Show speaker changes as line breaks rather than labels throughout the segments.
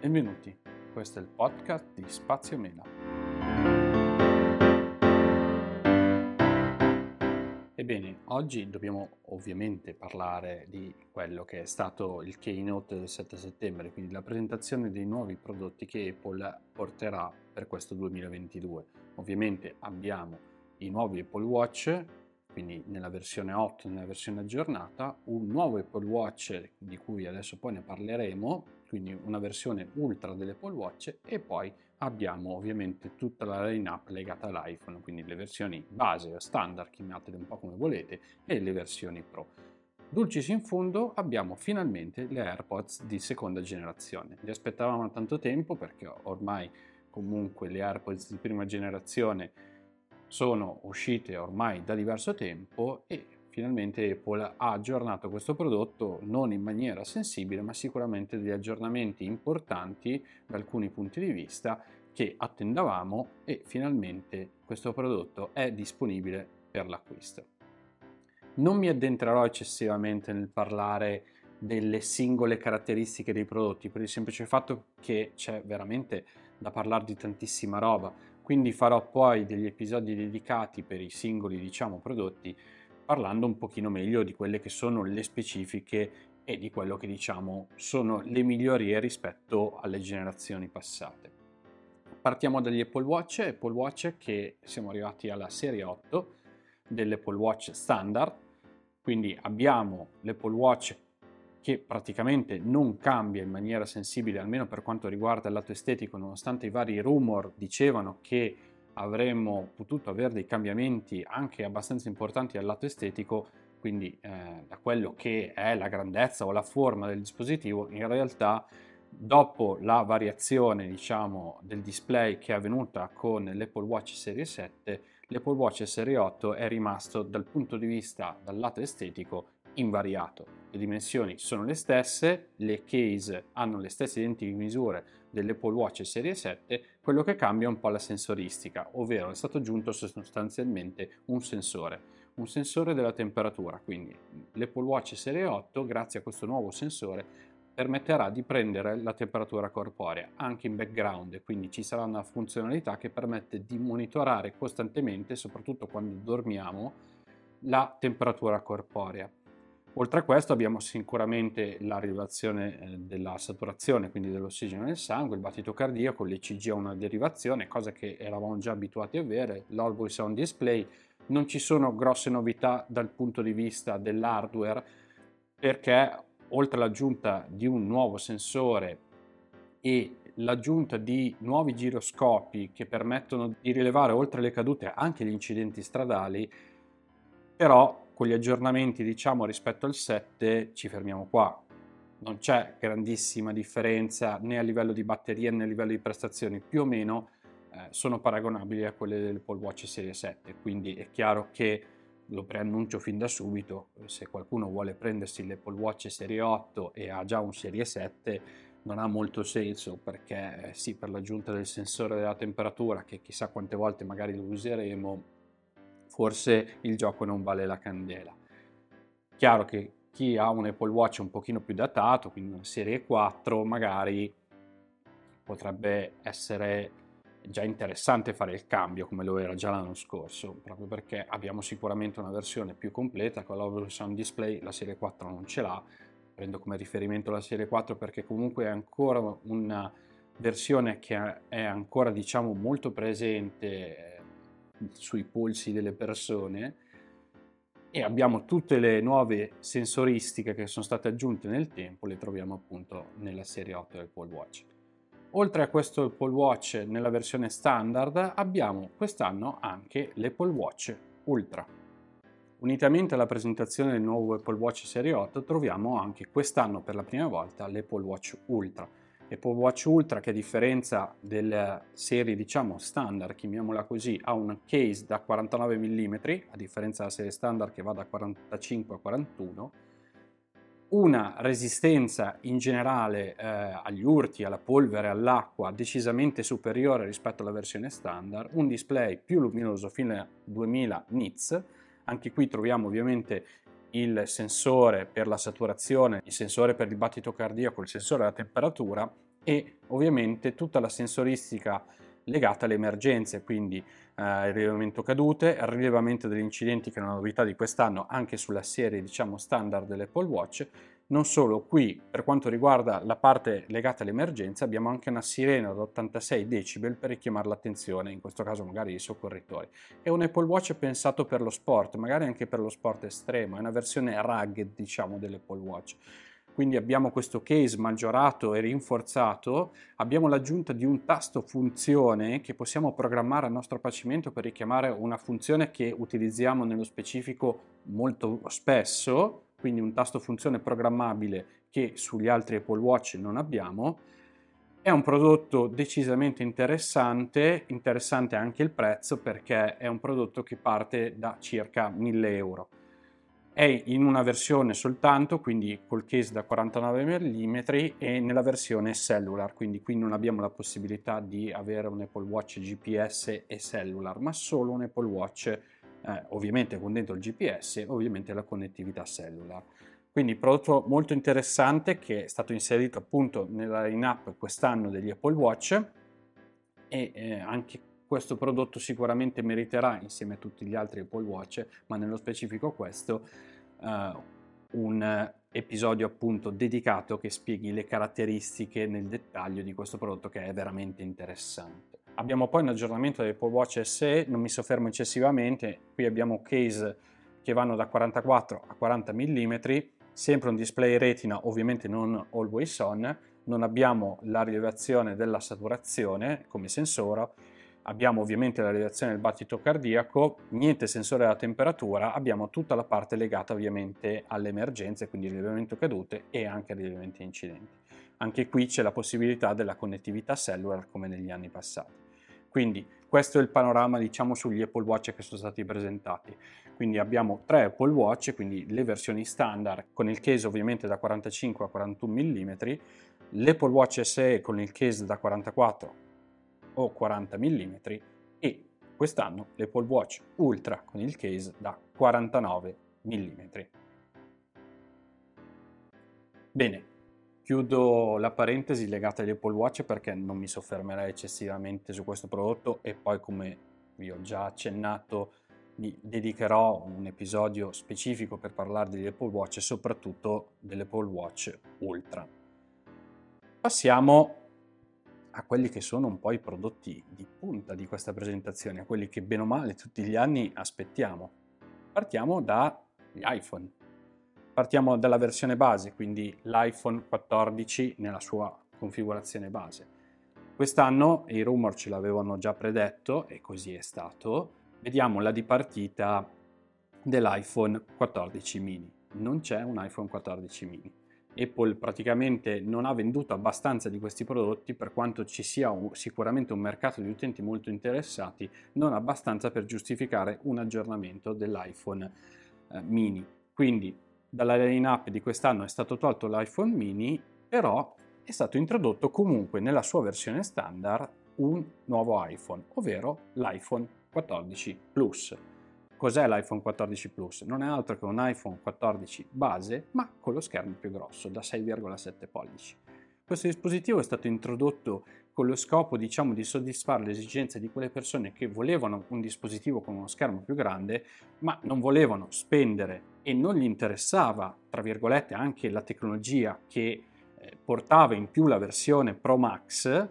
Benvenuti, questo è il podcast di Spazio Mela. Ebbene, oggi dobbiamo ovviamente parlare di quello che è stato il keynote del 7 settembre, quindi la presentazione dei nuovi prodotti che Apple porterà per questo 2022. Ovviamente abbiamo i nuovi Apple Watch, quindi nella versione 8, nella versione aggiornata, un nuovo Apple Watch di cui adesso poi ne parleremo, quindi una versione ultra dell'Apple Watch e poi abbiamo ovviamente tutta la line-up legata all'iPhone, quindi le versioni base o standard, chiamatele un po' come volete, e le versioni Pro. Dulcis in fondo abbiamo finalmente le AirPods di seconda generazione. Li aspettavamo da tanto tempo perché ormai comunque le AirPods di prima generazione sono uscite ormai da diverso tempo e finalmente Apple ha aggiornato questo prodotto non in maniera sensibile, ma sicuramente degli aggiornamenti importanti da alcuni punti di vista che attendavamo e finalmente questo prodotto è disponibile per l'acquisto. Non mi addentrerò eccessivamente nel parlare delle singole caratteristiche dei prodotti per il semplice fatto che c'è veramente da parlare di tantissima roba, quindi farò poi degli episodi dedicati per i singoli diciamo prodotti parlando un pochino meglio di quelle che sono le specifiche e di quello che diciamo sono le migliorie rispetto alle generazioni passate. Partiamo dagli Apple Watch, Apple Watch che siamo arrivati alla serie 8 dell'Apple Watch standard, quindi abbiamo l'Apple Watch che praticamente non cambia in maniera sensibile, almeno per quanto riguarda il lato estetico, nonostante i vari rumor dicevano che avremmo potuto avere dei cambiamenti anche abbastanza importanti dal lato estetico, quindi eh, da quello che è la grandezza o la forma del dispositivo, in realtà dopo la variazione diciamo, del display che è avvenuta con l'Apple Watch Serie 7, l'Apple Watch Serie 8 è rimasto dal punto di vista dal lato estetico invariato. Le dimensioni sono le stesse, le case hanno le stesse identiche misure dell'Apple Watch Serie 7, quello che cambia è un po' la sensoristica, ovvero è stato aggiunto sostanzialmente un sensore, un sensore della temperatura, quindi l'Apple Watch Serie 8 grazie a questo nuovo sensore permetterà di prendere la temperatura corporea anche in background, quindi ci sarà una funzionalità che permette di monitorare costantemente, soprattutto quando dormiamo, la temperatura corporea. Oltre a questo abbiamo sicuramente la rilevazione eh, della saturazione, quindi dell'ossigeno nel sangue, il battito cardiaco, l'ECG ha una derivazione, cosa che eravamo già abituati a avere, l'Always On Display, non ci sono grosse novità dal punto di vista dell'hardware perché oltre all'aggiunta di un nuovo sensore e l'aggiunta di nuovi giroscopi che permettono di rilevare oltre le cadute anche gli incidenti stradali, però con gli aggiornamenti diciamo rispetto al 7 ci fermiamo qua. Non c'è grandissima differenza né a livello di batteria né a livello di prestazioni, più o meno eh, sono paragonabili a quelle dell'Apple Watch Serie 7, quindi è chiaro che lo preannuncio fin da subito, se qualcuno vuole prendersi l'Apple Watch Serie 8 e ha già un Serie 7 non ha molto senso perché eh, sì per l'aggiunta del sensore della temperatura che chissà quante volte magari lo useremo forse il gioco non vale la candela. Chiaro che chi ha un Apple Watch un pochino più datato, quindi una serie 4, magari potrebbe essere già interessante fare il cambio come lo era già l'anno scorso, proprio perché abbiamo sicuramente una versione più completa con l'Overall Sound Display, la serie 4 non ce l'ha, prendo come riferimento la serie 4 perché comunque è ancora una versione che è ancora diciamo molto presente sui polsi delle persone e abbiamo tutte le nuove sensoristiche che sono state aggiunte nel tempo, le troviamo appunto nella serie 8 del Apple Watch. Oltre a questo Apple Watch nella versione standard abbiamo quest'anno anche l'Apple Watch Ultra. Unitamente alla presentazione del nuovo Apple Watch Serie 8 troviamo anche quest'anno per la prima volta l'Apple Watch Ultra Apple Watch Ultra che a differenza delle serie diciamo standard, chiamiamola così, ha un case da 49 mm, a differenza della serie standard che va da 45 a 41, una resistenza in generale eh, agli urti, alla polvere, all'acqua decisamente superiore rispetto alla versione standard, un display più luminoso fino a 2000 nits, anche qui troviamo ovviamente il sensore per la saturazione, il sensore per il battito cardiaco, il sensore della temperatura e ovviamente tutta la sensoristica legata alle emergenze, quindi eh, il rilevamento cadute, il rilevamento degli incidenti che è una novità di quest'anno anche sulla serie diciamo standard dell'Apple Watch. Non solo, qui per quanto riguarda la parte legata alle emergenze abbiamo anche una sirena da 86 decibel per richiamare l'attenzione, in questo caso magari i soccorritori. È un Apple Watch pensato per lo sport, magari anche per lo sport estremo, è una versione rugged diciamo dell'Apple Watch quindi abbiamo questo case maggiorato e rinforzato, abbiamo l'aggiunta di un tasto funzione che possiamo programmare a nostro piacimento per richiamare una funzione che utilizziamo nello specifico molto spesso, quindi un tasto funzione programmabile che sugli altri Apple Watch non abbiamo. È un prodotto decisamente interessante, interessante anche il prezzo perché è un prodotto che parte da circa 1000 euro è in una versione soltanto, quindi col case da 49 mm e nella versione cellular, quindi qui non abbiamo la possibilità di avere un Apple Watch GPS e cellular, ma solo un Apple Watch eh, ovviamente con dentro il GPS e ovviamente la connettività cellular. Quindi prodotto molto interessante che è stato inserito appunto nella line-up quest'anno degli Apple Watch e eh, anche questo prodotto sicuramente meriterà, insieme a tutti gli altri Apple Watch, ma nello specifico questo, uh, un episodio appunto dedicato che spieghi le caratteristiche nel dettaglio di questo prodotto che è veramente interessante. Abbiamo poi un aggiornamento dell'Apple Watch SE, non mi soffermo eccessivamente, qui abbiamo case che vanno da 44 a 40 mm, sempre un display retina, ovviamente non always on, non abbiamo la rilevazione della saturazione come sensore abbiamo ovviamente la rilevazione del battito cardiaco, niente sensore della temperatura, abbiamo tutta la parte legata ovviamente alle emergenze, quindi rilevamento cadute e anche rilevamento incidenti. Anche qui c'è la possibilità della connettività cellular come negli anni passati. Quindi questo è il panorama diciamo sugli Apple Watch che sono stati presentati. Quindi abbiamo tre Apple Watch, quindi le versioni standard con il case ovviamente da 45 a 41 mm, l'Apple Watch SE con il case da 44 o 40 mm e quest'anno l'Apple Watch Ultra con il case da 49 mm. Bene, chiudo la parentesi legata agli Apple Watch perché non mi soffermerei eccessivamente su questo prodotto e poi come vi ho già accennato mi dedicherò un episodio specifico per parlare degli Apple Watch e soprattutto dell'Apple Watch Ultra. Passiamo a quelli che sono un po' i prodotti di punta di questa presentazione, a quelli che bene o male tutti gli anni aspettiamo. Partiamo dagli iPhone. Partiamo dalla versione base, quindi l'iPhone 14 nella sua configurazione base. Quest'anno i rumor ce l'avevano già predetto e così è stato. Vediamo la dipartita dell'iPhone 14 mini. Non c'è un iPhone 14 mini Apple praticamente non ha venduto abbastanza di questi prodotti per quanto ci sia un, sicuramente un mercato di utenti molto interessati, non abbastanza per giustificare un aggiornamento dell'iPhone eh, mini. Quindi dalla line-up di quest'anno è stato tolto l'iPhone mini, però è stato introdotto comunque nella sua versione standard un nuovo iPhone, ovvero l'iPhone 14 Plus. Cos'è l'iPhone 14 Plus? Non è altro che un iPhone 14 base, ma con lo schermo più grosso, da 6,7 pollici. Questo dispositivo è stato introdotto con lo scopo, diciamo, di soddisfare le esigenze di quelle persone che volevano un dispositivo con uno schermo più grande, ma non volevano spendere e non gli interessava, tra virgolette, anche la tecnologia che eh, portava in più la versione Pro Max,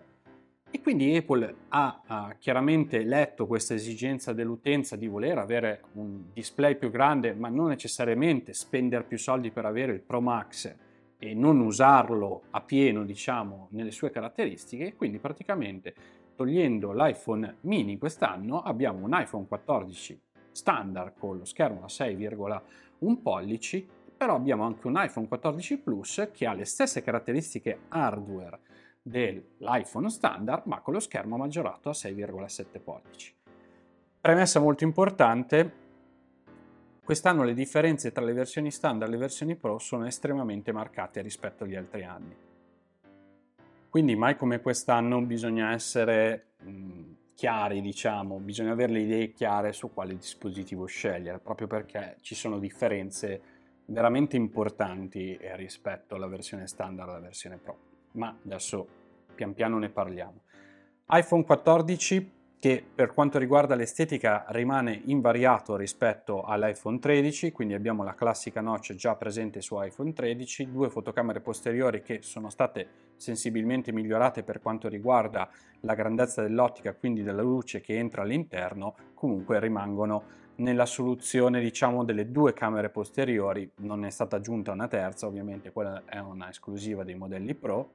e quindi Apple ha, ha, chiaramente letto questa esigenza dell'utenza di voler avere un display più grande, ma non necessariamente spendere più soldi per avere il Pro Max e non usarlo a pieno, diciamo, nelle sue caratteristiche. Quindi praticamente togliendo l'iPhone mini quest'anno abbiamo un iPhone 14 standard con lo schermo da 6,1 pollici, però abbiamo anche un iPhone 14 Plus che ha le stesse caratteristiche hardware dell'iPhone standard ma con lo schermo maggiorato a 6,7 pollici. Premessa molto importante, quest'anno le differenze tra le versioni standard e le versioni Pro sono estremamente marcate rispetto agli altri anni. Quindi mai come quest'anno bisogna essere mh, chiari, diciamo, bisogna avere le idee chiare su quale dispositivo scegliere, proprio perché ci sono differenze veramente importanti rispetto alla versione standard e alla versione Pro. Ma adesso pian piano ne parliamo. iPhone 14 che per quanto riguarda l'estetica rimane invariato rispetto all'iPhone 13, quindi abbiamo la classica notch già presente su iPhone 13, due fotocamere posteriori che sono state sensibilmente migliorate per quanto riguarda la grandezza dell'ottica, quindi della luce che entra all'interno, comunque rimangono nella soluzione diciamo delle due camere posteriori, non è stata aggiunta una terza, ovviamente quella è una esclusiva dei modelli Pro,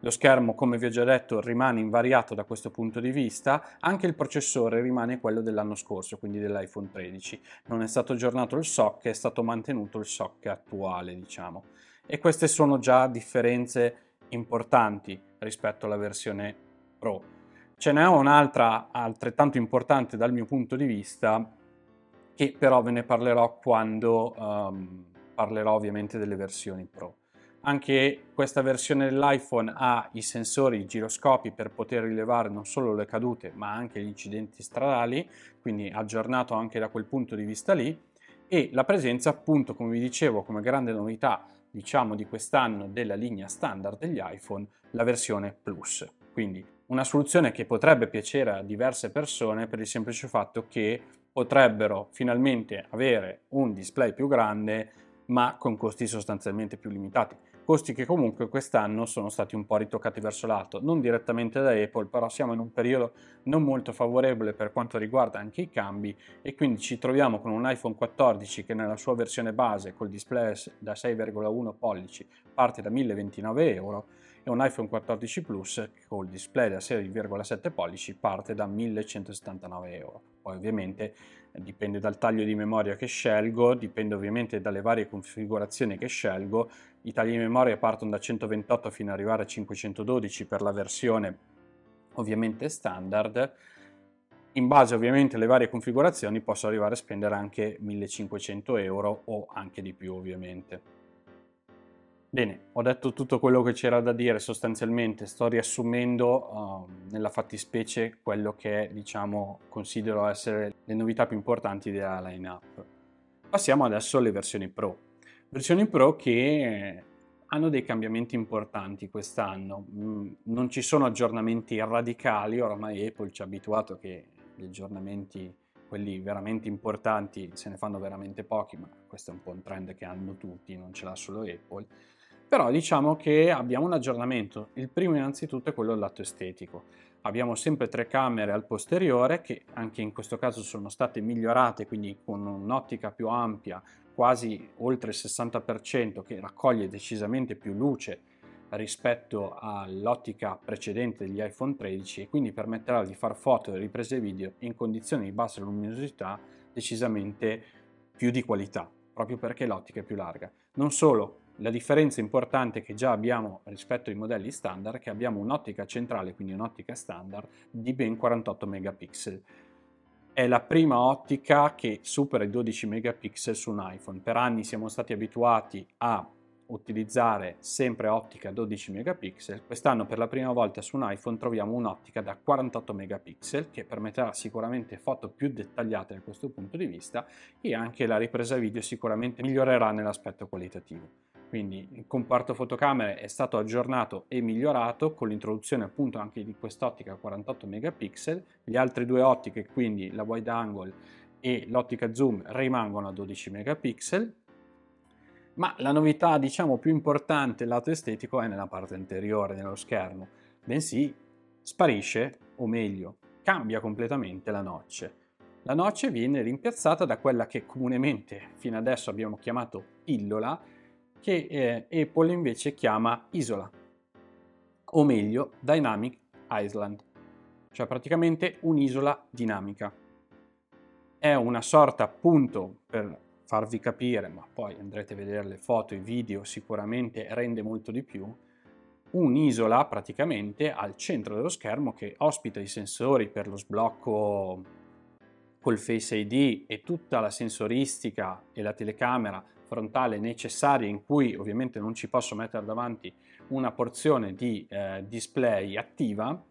lo schermo, come vi ho già detto, rimane invariato da questo punto di vista, anche il processore rimane quello dell'anno scorso, quindi dell'iPhone 13. Non è stato aggiornato il SOC, è stato mantenuto il SOC attuale, diciamo. E queste sono già differenze importanti rispetto alla versione Pro. Ce n'è un'altra altrettanto importante dal mio punto di vista, che però ve ne parlerò quando um, parlerò ovviamente delle versioni Pro. Anche questa versione dell'iPhone ha i sensori i giroscopi per poter rilevare non solo le cadute ma anche gli incidenti stradali, quindi aggiornato anche da quel punto di vista lì e la presenza appunto come vi dicevo come grande novità diciamo di quest'anno della linea standard degli iPhone la versione Plus. Quindi una soluzione che potrebbe piacere a diverse persone per il semplice fatto che potrebbero finalmente avere un display più grande ma con costi sostanzialmente più limitati costi che comunque quest'anno sono stati un po' ritoccati verso l'alto, non direttamente da Apple, però siamo in un periodo non molto favorevole per quanto riguarda anche i cambi e quindi ci troviamo con un iPhone 14 che nella sua versione base col display da 6,1 pollici parte da 1029 euro e un iPhone 14 Plus col display da 6,7 pollici parte da 1179 euro. Poi ovviamente dipende dal taglio di memoria che scelgo, dipende ovviamente dalle varie configurazioni che scelgo. I tagli di memoria partono da 128 fino ad arrivare a 512 per la versione ovviamente standard. In base ovviamente alle varie configurazioni posso arrivare a spendere anche 1500 euro o anche di più ovviamente. Bene, ho detto tutto quello che c'era da dire sostanzialmente, sto riassumendo uh, nella fattispecie quello che diciamo considero essere le novità più importanti della lineup. Passiamo adesso alle versioni Pro. Versioni Pro che hanno dei cambiamenti importanti quest'anno. Mm, non ci sono aggiornamenti radicali, ormai Apple ci ha abituato che gli aggiornamenti, quelli veramente importanti, se ne fanno veramente pochi, ma questo è un po' un trend che hanno tutti, non ce l'ha solo Apple però diciamo che abbiamo un aggiornamento. Il primo innanzitutto è quello del lato estetico. Abbiamo sempre tre camere al posteriore che anche in questo caso sono state migliorate, quindi con un'ottica più ampia, quasi oltre il 60%, che raccoglie decisamente più luce rispetto all'ottica precedente degli iPhone 13 e quindi permetterà di fare foto e riprese video in condizioni di bassa luminosità decisamente più di qualità, proprio perché l'ottica è più larga. Non solo, la differenza importante che già abbiamo rispetto ai modelli standard è che abbiamo un'ottica centrale, quindi un'ottica standard, di ben 48 megapixel. È la prima ottica che supera i 12 megapixel su un iPhone. Per anni siamo stati abituati a utilizzare sempre ottica 12 megapixel. Quest'anno per la prima volta su un iPhone troviamo un'ottica da 48 megapixel che permetterà sicuramente foto più dettagliate da questo punto di vista e anche la ripresa video sicuramente migliorerà nell'aspetto qualitativo. Quindi il comparto fotocamere è stato aggiornato e migliorato con l'introduzione appunto anche di quest'ottica 48 megapixel, le altre due ottiche, quindi la wide angle e l'ottica zoom rimangono a 12 megapixel, ma la novità diciamo più importante lato estetico è nella parte anteriore dello schermo, bensì sparisce, o meglio, cambia completamente la notch. La notch viene rimpiazzata da quella che comunemente fino adesso abbiamo chiamato pillola, che eh, Apple invece chiama isola, o meglio Dynamic Island, cioè praticamente un'isola dinamica. È una sorta appunto per farvi capire, ma poi andrete a vedere le foto, i video, sicuramente rende molto di più, un'isola praticamente al centro dello schermo che ospita i sensori per lo sblocco col Face ID e tutta la sensoristica e la telecamera frontale necessaria in cui ovviamente non ci posso mettere davanti una porzione di eh, display attiva,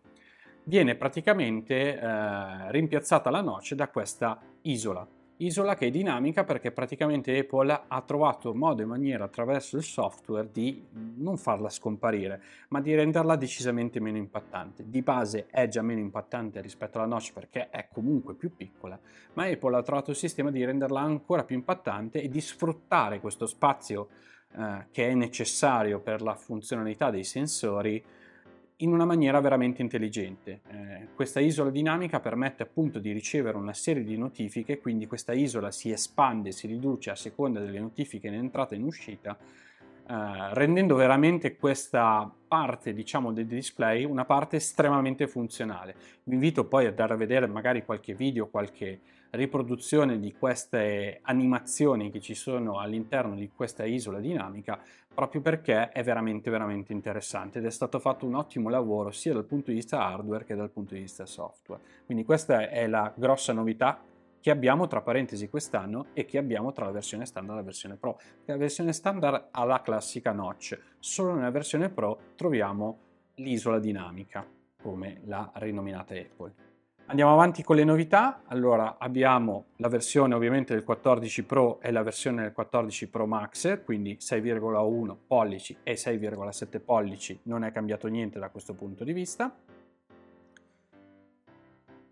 viene praticamente eh, rimpiazzata la noce da questa isola. Isola che è dinamica perché praticamente Apple ha trovato modo e maniera attraverso il software di non farla scomparire, ma di renderla decisamente meno impattante. Di base è già meno impattante rispetto alla notch perché è comunque più piccola, ma Apple ha trovato il sistema di renderla ancora più impattante e di sfruttare questo spazio eh, che è necessario per la funzionalità dei sensori in una maniera veramente intelligente. Eh, questa isola dinamica permette appunto di ricevere una serie di notifiche, quindi questa isola si espande, si riduce a seconda delle notifiche in entrata e in uscita, eh, rendendo veramente questa parte diciamo del display una parte estremamente funzionale. Vi invito poi ad andare a vedere magari qualche video, qualche riproduzione di queste animazioni che ci sono all'interno di questa isola dinamica proprio perché è veramente veramente interessante ed è stato fatto un ottimo lavoro sia dal punto di vista hardware che dal punto di vista software. Quindi questa è la grossa novità che abbiamo tra parentesi quest'anno e che abbiamo tra la versione standard e la versione Pro. La versione standard ha la classica notch, solo nella versione Pro troviamo l'isola dinamica come l'ha rinominata Apple. Andiamo avanti con le novità, allora abbiamo la versione ovviamente del 14 Pro e la versione del 14 Pro Max, quindi 6,1 pollici e 6,7 pollici, non è cambiato niente da questo punto di vista.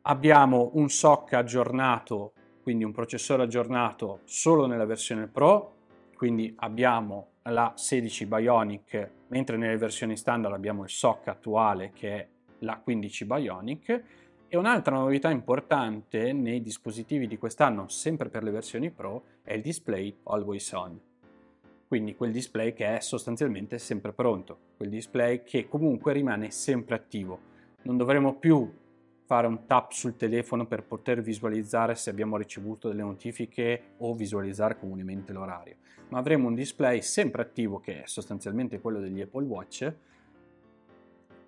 Abbiamo un SOC aggiornato, quindi un processore aggiornato solo nella versione Pro, quindi abbiamo la 16 Bionic, mentre nelle versioni standard abbiamo il SOC attuale che è la 15 Bionic e un'altra novità importante nei dispositivi di quest'anno, sempre per le versioni Pro, è il display Always On. Quindi quel display che è sostanzialmente sempre pronto, quel display che comunque rimane sempre attivo. Non dovremo più fare un tap sul telefono per poter visualizzare se abbiamo ricevuto delle notifiche o visualizzare comunemente l'orario, ma avremo un display sempre attivo che è sostanzialmente quello degli Apple Watch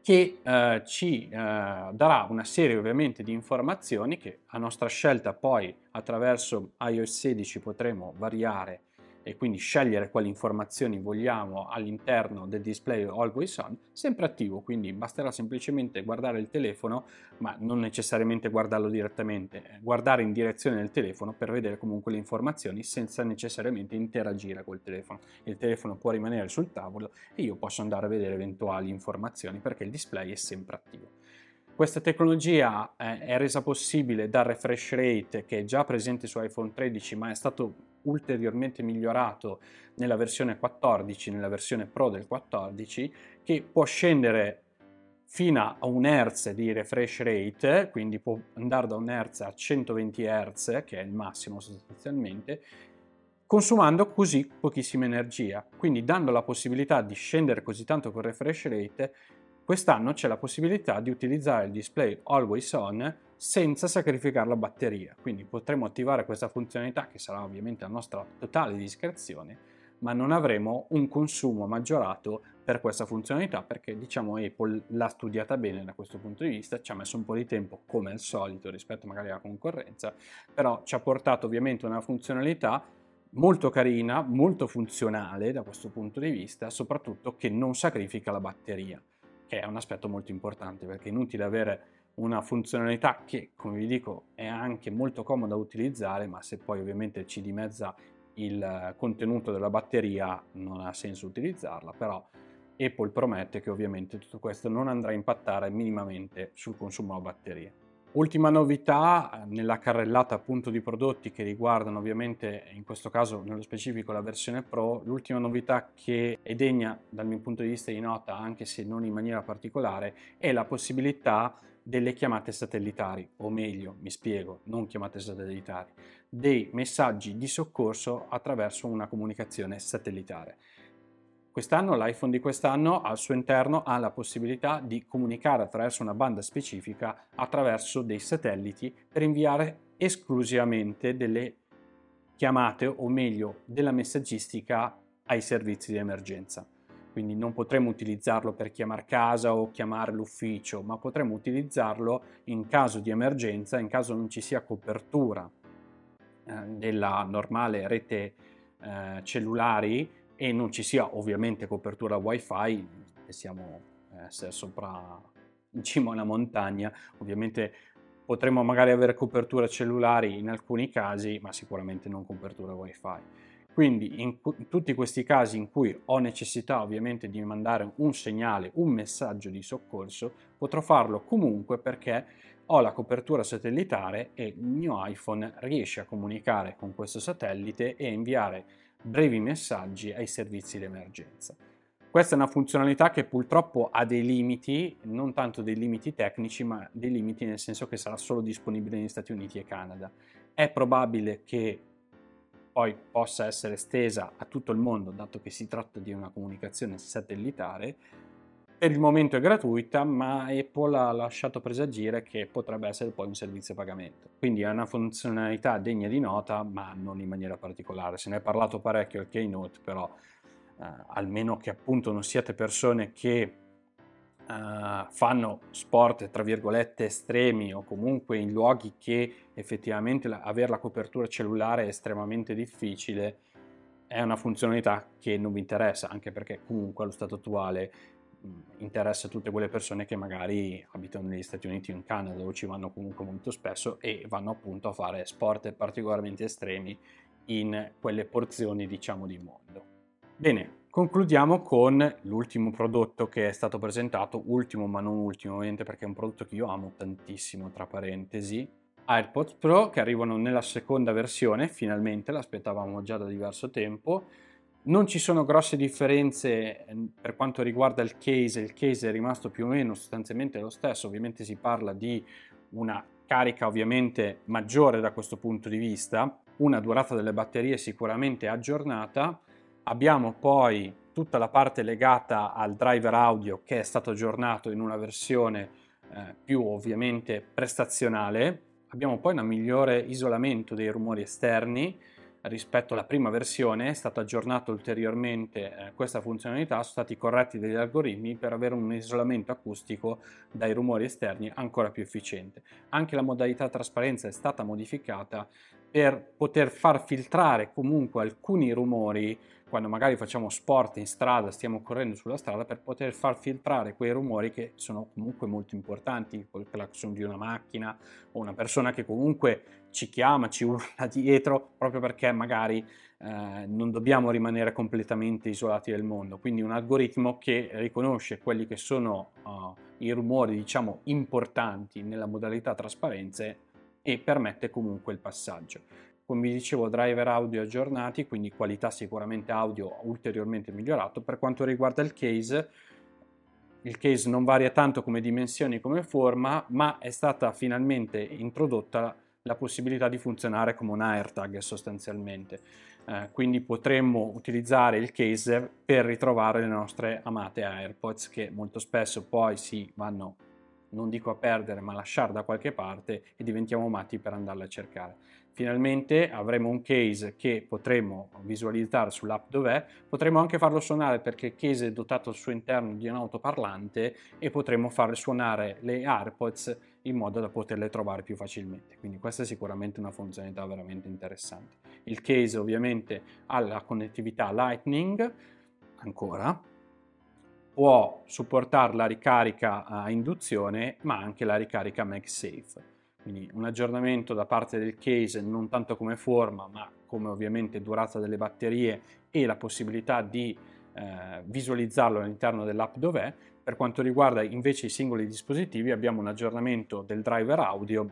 che eh, ci eh, darà una serie ovviamente di informazioni che a nostra scelta poi attraverso iOS 16 potremo variare e quindi scegliere quali informazioni vogliamo all'interno del display Always On, sempre attivo, quindi basterà semplicemente guardare il telefono, ma non necessariamente guardarlo direttamente, eh, guardare in direzione del telefono per vedere comunque le informazioni senza necessariamente interagire col telefono. Il telefono può rimanere sul tavolo e io posso andare a vedere eventuali informazioni perché il display è sempre attivo. Questa tecnologia è resa possibile dal refresh rate che è già presente su iPhone 13 ma è stato ulteriormente migliorato nella versione 14, nella versione Pro del 14, che può scendere fino a un Hz di refresh rate, quindi può andare da un Hz a 120 Hz, che è il massimo sostanzialmente, consumando così pochissima energia. Quindi dando la possibilità di scendere così tanto con refresh rate, quest'anno c'è la possibilità di utilizzare il display Always On senza sacrificare la batteria. Quindi potremo attivare questa funzionalità che sarà ovviamente a nostra totale discrezione, ma non avremo un consumo maggiorato per questa funzionalità perché diciamo Apple l'ha studiata bene da questo punto di vista, ci ha messo un po' di tempo come al solito rispetto magari alla concorrenza, però ci ha portato ovviamente una funzionalità molto carina, molto funzionale da questo punto di vista, soprattutto che non sacrifica la batteria, che è un aspetto molto importante perché è inutile avere una funzionalità che, come vi dico, è anche molto comoda da utilizzare, ma se poi ovviamente ci dimezza il contenuto della batteria non ha senso utilizzarla, però Apple promette che ovviamente tutto questo non andrà a impattare minimamente sul consumo della batteria. Ultima novità eh, nella carrellata appunto di prodotti che riguardano ovviamente in questo caso nello specifico la versione Pro, l'ultima novità che è degna dal mio punto di vista di nota anche se non in maniera particolare è la possibilità delle chiamate satellitari, o meglio, mi spiego, non chiamate satellitari, dei messaggi di soccorso attraverso una comunicazione satellitare. Quest'anno l'iPhone di quest'anno al suo interno ha la possibilità di comunicare attraverso una banda specifica attraverso dei satelliti per inviare esclusivamente delle chiamate o meglio della messaggistica ai servizi di emergenza. Quindi non potremo utilizzarlo per chiamare casa o chiamare l'ufficio, ma potremo utilizzarlo in caso di emergenza, in caso non ci sia copertura eh, della normale rete eh, cellulari e non ci sia ovviamente copertura wifi, e siamo eh, sopra in cima a una montagna, ovviamente potremmo magari avere coperture cellulari in alcuni casi, ma sicuramente non copertura wifi. Quindi in, in, tutti questi casi in cui ho necessità ovviamente di mandare un segnale, un messaggio di soccorso, potrò farlo comunque perché ho la copertura satellitare e il mio iPhone riesce a comunicare con questo satellite e inviare brevi messaggi ai servizi di emergenza. Questa è una funzionalità che purtroppo ha dei limiti, non tanto dei limiti tecnici, ma dei limiti nel senso che sarà solo disponibile negli Stati Uniti e Canada. È probabile che poi possa essere estesa a tutto il mondo, dato che si tratta di una comunicazione satellitare. Per il momento è gratuita, ma Apple ha lasciato presagire che potrebbe essere poi un servizio a pagamento. Quindi è una funzionalità degna di nota, ma non in maniera particolare. Se ne è parlato parecchio al Keynote, però eh, almeno che appunto non siate persone che Uh, fanno sport tra virgolette estremi o comunque in luoghi che effettivamente la, avere la copertura cellulare è estremamente difficile, è una funzionalità che non vi interessa, anche perché comunque allo stato attuale interessa tutte quelle persone che magari abitano negli Stati Uniti o in Canada dove ci vanno comunque molto spesso e vanno appunto a fare sport particolarmente estremi in quelle porzioni diciamo di mondo. Bene, concludiamo con l'ultimo prodotto che è stato presentato, ultimo ma non ultimo ovviamente perché è un prodotto che io amo tantissimo, tra parentesi, AirPods Pro che arrivano nella seconda versione, finalmente l'aspettavamo già da diverso tempo. Non ci sono grosse differenze ehm, per quanto riguarda il case, il case è rimasto più o meno sostanzialmente lo stesso, ovviamente si parla di una carica ovviamente maggiore da questo punto di vista, una durata delle batterie sicuramente aggiornata, Abbiamo poi tutta la parte legata al driver audio che è stato aggiornato in una versione eh, più ovviamente prestazionale. Abbiamo poi un migliore isolamento dei rumori esterni rispetto alla prima versione, è stato aggiornato ulteriormente eh, questa funzionalità, sono stati corretti degli algoritmi per avere un isolamento acustico dai rumori esterni ancora più efficiente. Anche la modalità trasparenza è stata modificata per poter far filtrare comunque alcuni rumori quando magari facciamo sport in strada, stiamo correndo sulla strada, per poter far filtrare quei rumori che sono comunque molto importanti, il clacson di una macchina o una persona che comunque ci chiama, ci urla dietro, proprio perché magari eh, non dobbiamo rimanere completamente isolati dal mondo. Quindi un algoritmo che riconosce quelli che sono uh, i rumori, diciamo, importanti nella modalità trasparenze e permette comunque il passaggio. Come vi dicevo, driver audio aggiornati, quindi qualità sicuramente audio ulteriormente migliorato. Per quanto riguarda il case, il case non varia tanto come dimensioni come forma, ma è stata finalmente introdotta la possibilità di funzionare come un AirTag sostanzialmente. Eh, quindi potremmo utilizzare il case per ritrovare le nostre amate AirPods che molto spesso poi si vanno non dico a perdere, ma a lasciare da qualche parte e diventiamo matti per andarle a cercare. Finalmente avremo un case che potremo visualizzare sull'app dov'è, potremo anche farlo suonare perché il case è dotato al suo interno di un autoparlante e potremo fare suonare le AirPods in modo da poterle trovare più facilmente. Quindi questa è sicuramente una funzionalità veramente interessante. Il case ovviamente ha la connettività Lightning ancora, può supportare la ricarica a induzione ma anche la ricarica MagSafe. Quindi un aggiornamento da parte del case non tanto come forma ma come ovviamente durata delle batterie e la possibilità di eh, visualizzarlo all'interno dell'app dov'è. Per quanto riguarda invece i singoli dispositivi abbiamo un aggiornamento del driver audio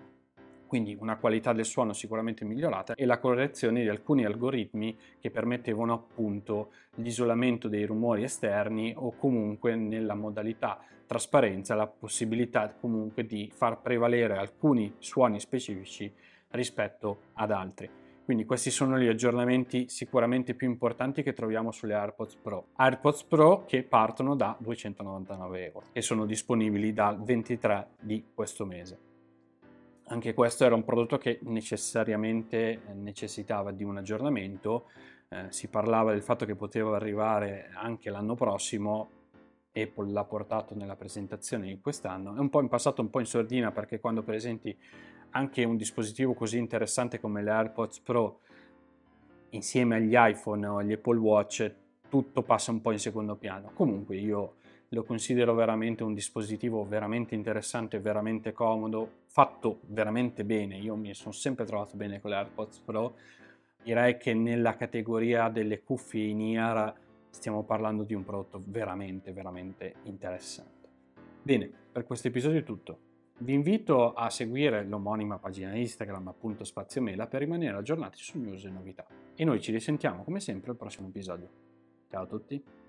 quindi una qualità del suono sicuramente migliorata e la correzione di alcuni algoritmi che permettevano appunto l'isolamento dei rumori esterni o comunque nella modalità trasparenza la possibilità comunque di far prevalere alcuni suoni specifici rispetto ad altri. Quindi questi sono gli aggiornamenti sicuramente più importanti che troviamo sulle AirPods Pro. AirPods Pro che partono da 299 euro e sono disponibili dal 23 di questo mese anche questo era un prodotto che necessariamente eh, necessitava di un aggiornamento, eh, si parlava del fatto che poteva arrivare anche l'anno prossimo, Apple l'ha portato nella presentazione di quest'anno, è un po' in passato un po' in sordina perché quando presenti anche un dispositivo così interessante come le AirPods Pro insieme agli iPhone o agli Apple Watch tutto passa un po' in secondo piano. Comunque io lo considero veramente un dispositivo veramente interessante, veramente comodo, fatto veramente bene. Io mi sono sempre trovato bene con le AirPods Pro. Direi che nella categoria delle cuffie in ear stiamo parlando di un prodotto veramente, veramente interessante. Bene, per questo episodio è tutto. Vi invito a seguire l'omonima pagina Instagram, appunto Spazio Mela, per rimanere aggiornati su news e novità. E noi ci risentiamo come sempre al prossimo episodio. Ciao a tutti!